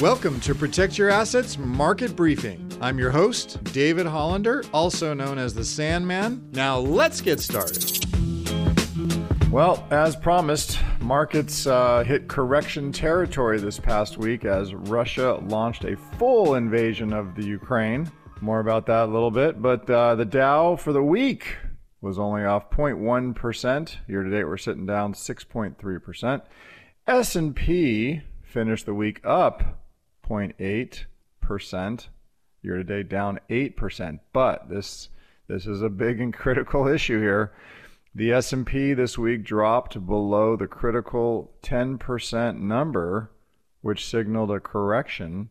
Welcome to Protect Your Assets Market Briefing. I'm your host, David Hollander, also known as the Sandman. Now let's get started. Well, as promised, markets uh, hit correction territory this past week as Russia launched a full invasion of the Ukraine. More about that a little bit, but uh, the Dow for the week was only off 0.1%. Year to date, we're sitting down 6.3%. S&P finished the week up 0.8%. Year to date down 8%. But this this is a big and critical issue here. The S&P this week dropped below the critical 10% number, which signaled a correction,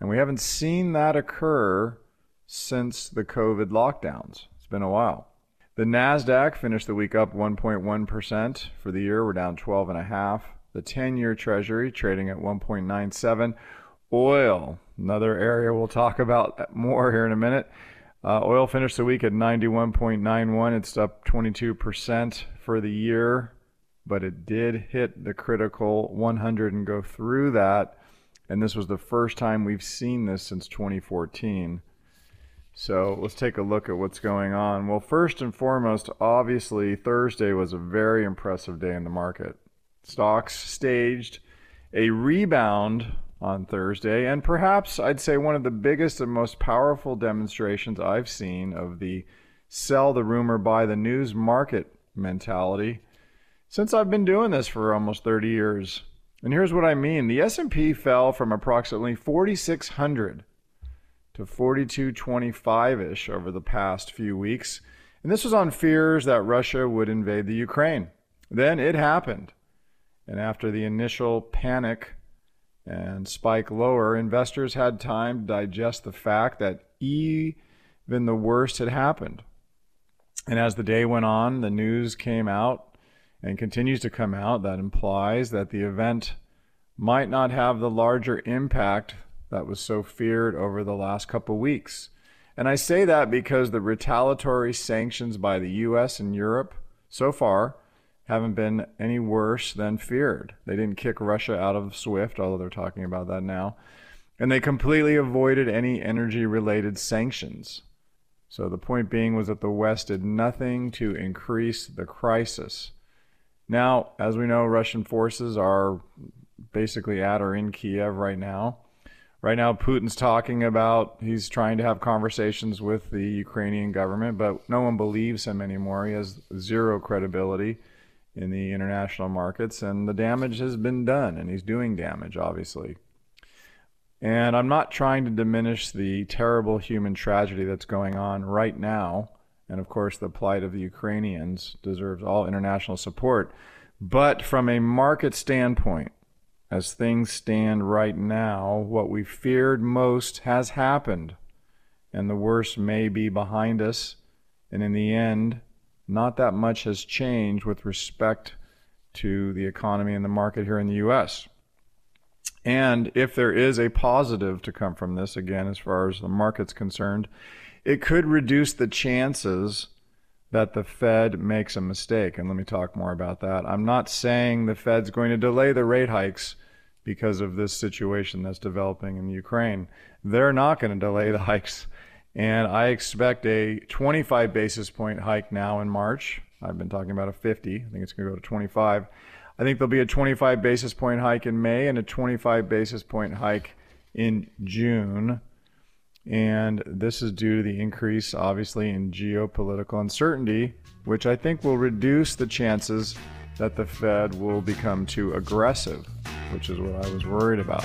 and we haven't seen that occur since the COVID lockdowns. It's been a while. The Nasdaq finished the week up 1.1% for the year. We're down 12.5. The 10-year Treasury trading at 1.97. Oil, another area we'll talk about more here in a minute. Uh, oil finished the week at 91.91. It's up 22% for the year, but it did hit the critical 100 and go through that. And this was the first time we've seen this since 2014. So let's take a look at what's going on. Well, first and foremost, obviously, Thursday was a very impressive day in the market. Stocks staged a rebound on Thursday, and perhaps I'd say one of the biggest and most powerful demonstrations I've seen of the sell the rumor, buy the news market mentality since I've been doing this for almost 30 years. And here's what I mean. The S&P fell from approximately 4600 to 4225ish over the past few weeks. And this was on fears that Russia would invade the Ukraine. Then it happened. And after the initial panic and spike lower, investors had time to digest the fact that even the worst had happened. And as the day went on, the news came out and continues to come out that implies that the event might not have the larger impact that was so feared over the last couple weeks. And I say that because the retaliatory sanctions by the US and Europe so far haven't been any worse than feared. They didn't kick Russia out of SWIFT, although they're talking about that now. And they completely avoided any energy related sanctions. So the point being was that the West did nothing to increase the crisis. Now, as we know, Russian forces are basically at or in Kiev right now. Right now, Putin's talking about he's trying to have conversations with the Ukrainian government, but no one believes him anymore. He has zero credibility in the international markets, and the damage has been done, and he's doing damage, obviously. And I'm not trying to diminish the terrible human tragedy that's going on right now. And of course, the plight of the Ukrainians deserves all international support. But from a market standpoint, as things stand right now, what we feared most has happened, and the worst may be behind us. And in the end, not that much has changed with respect to the economy and the market here in the US. And if there is a positive to come from this, again, as far as the market's concerned, it could reduce the chances that the Fed makes a mistake. And let me talk more about that. I'm not saying the Fed's going to delay the rate hikes because of this situation that's developing in Ukraine. They're not going to delay the hikes and I expect a 25 basis point hike now in March. I've been talking about a 50. I think it's going to go to 25. I think there'll be a 25 basis point hike in May and a 25 basis point hike in June. And this is due to the increase, obviously, in geopolitical uncertainty, which I think will reduce the chances that the Fed will become too aggressive, which is what I was worried about.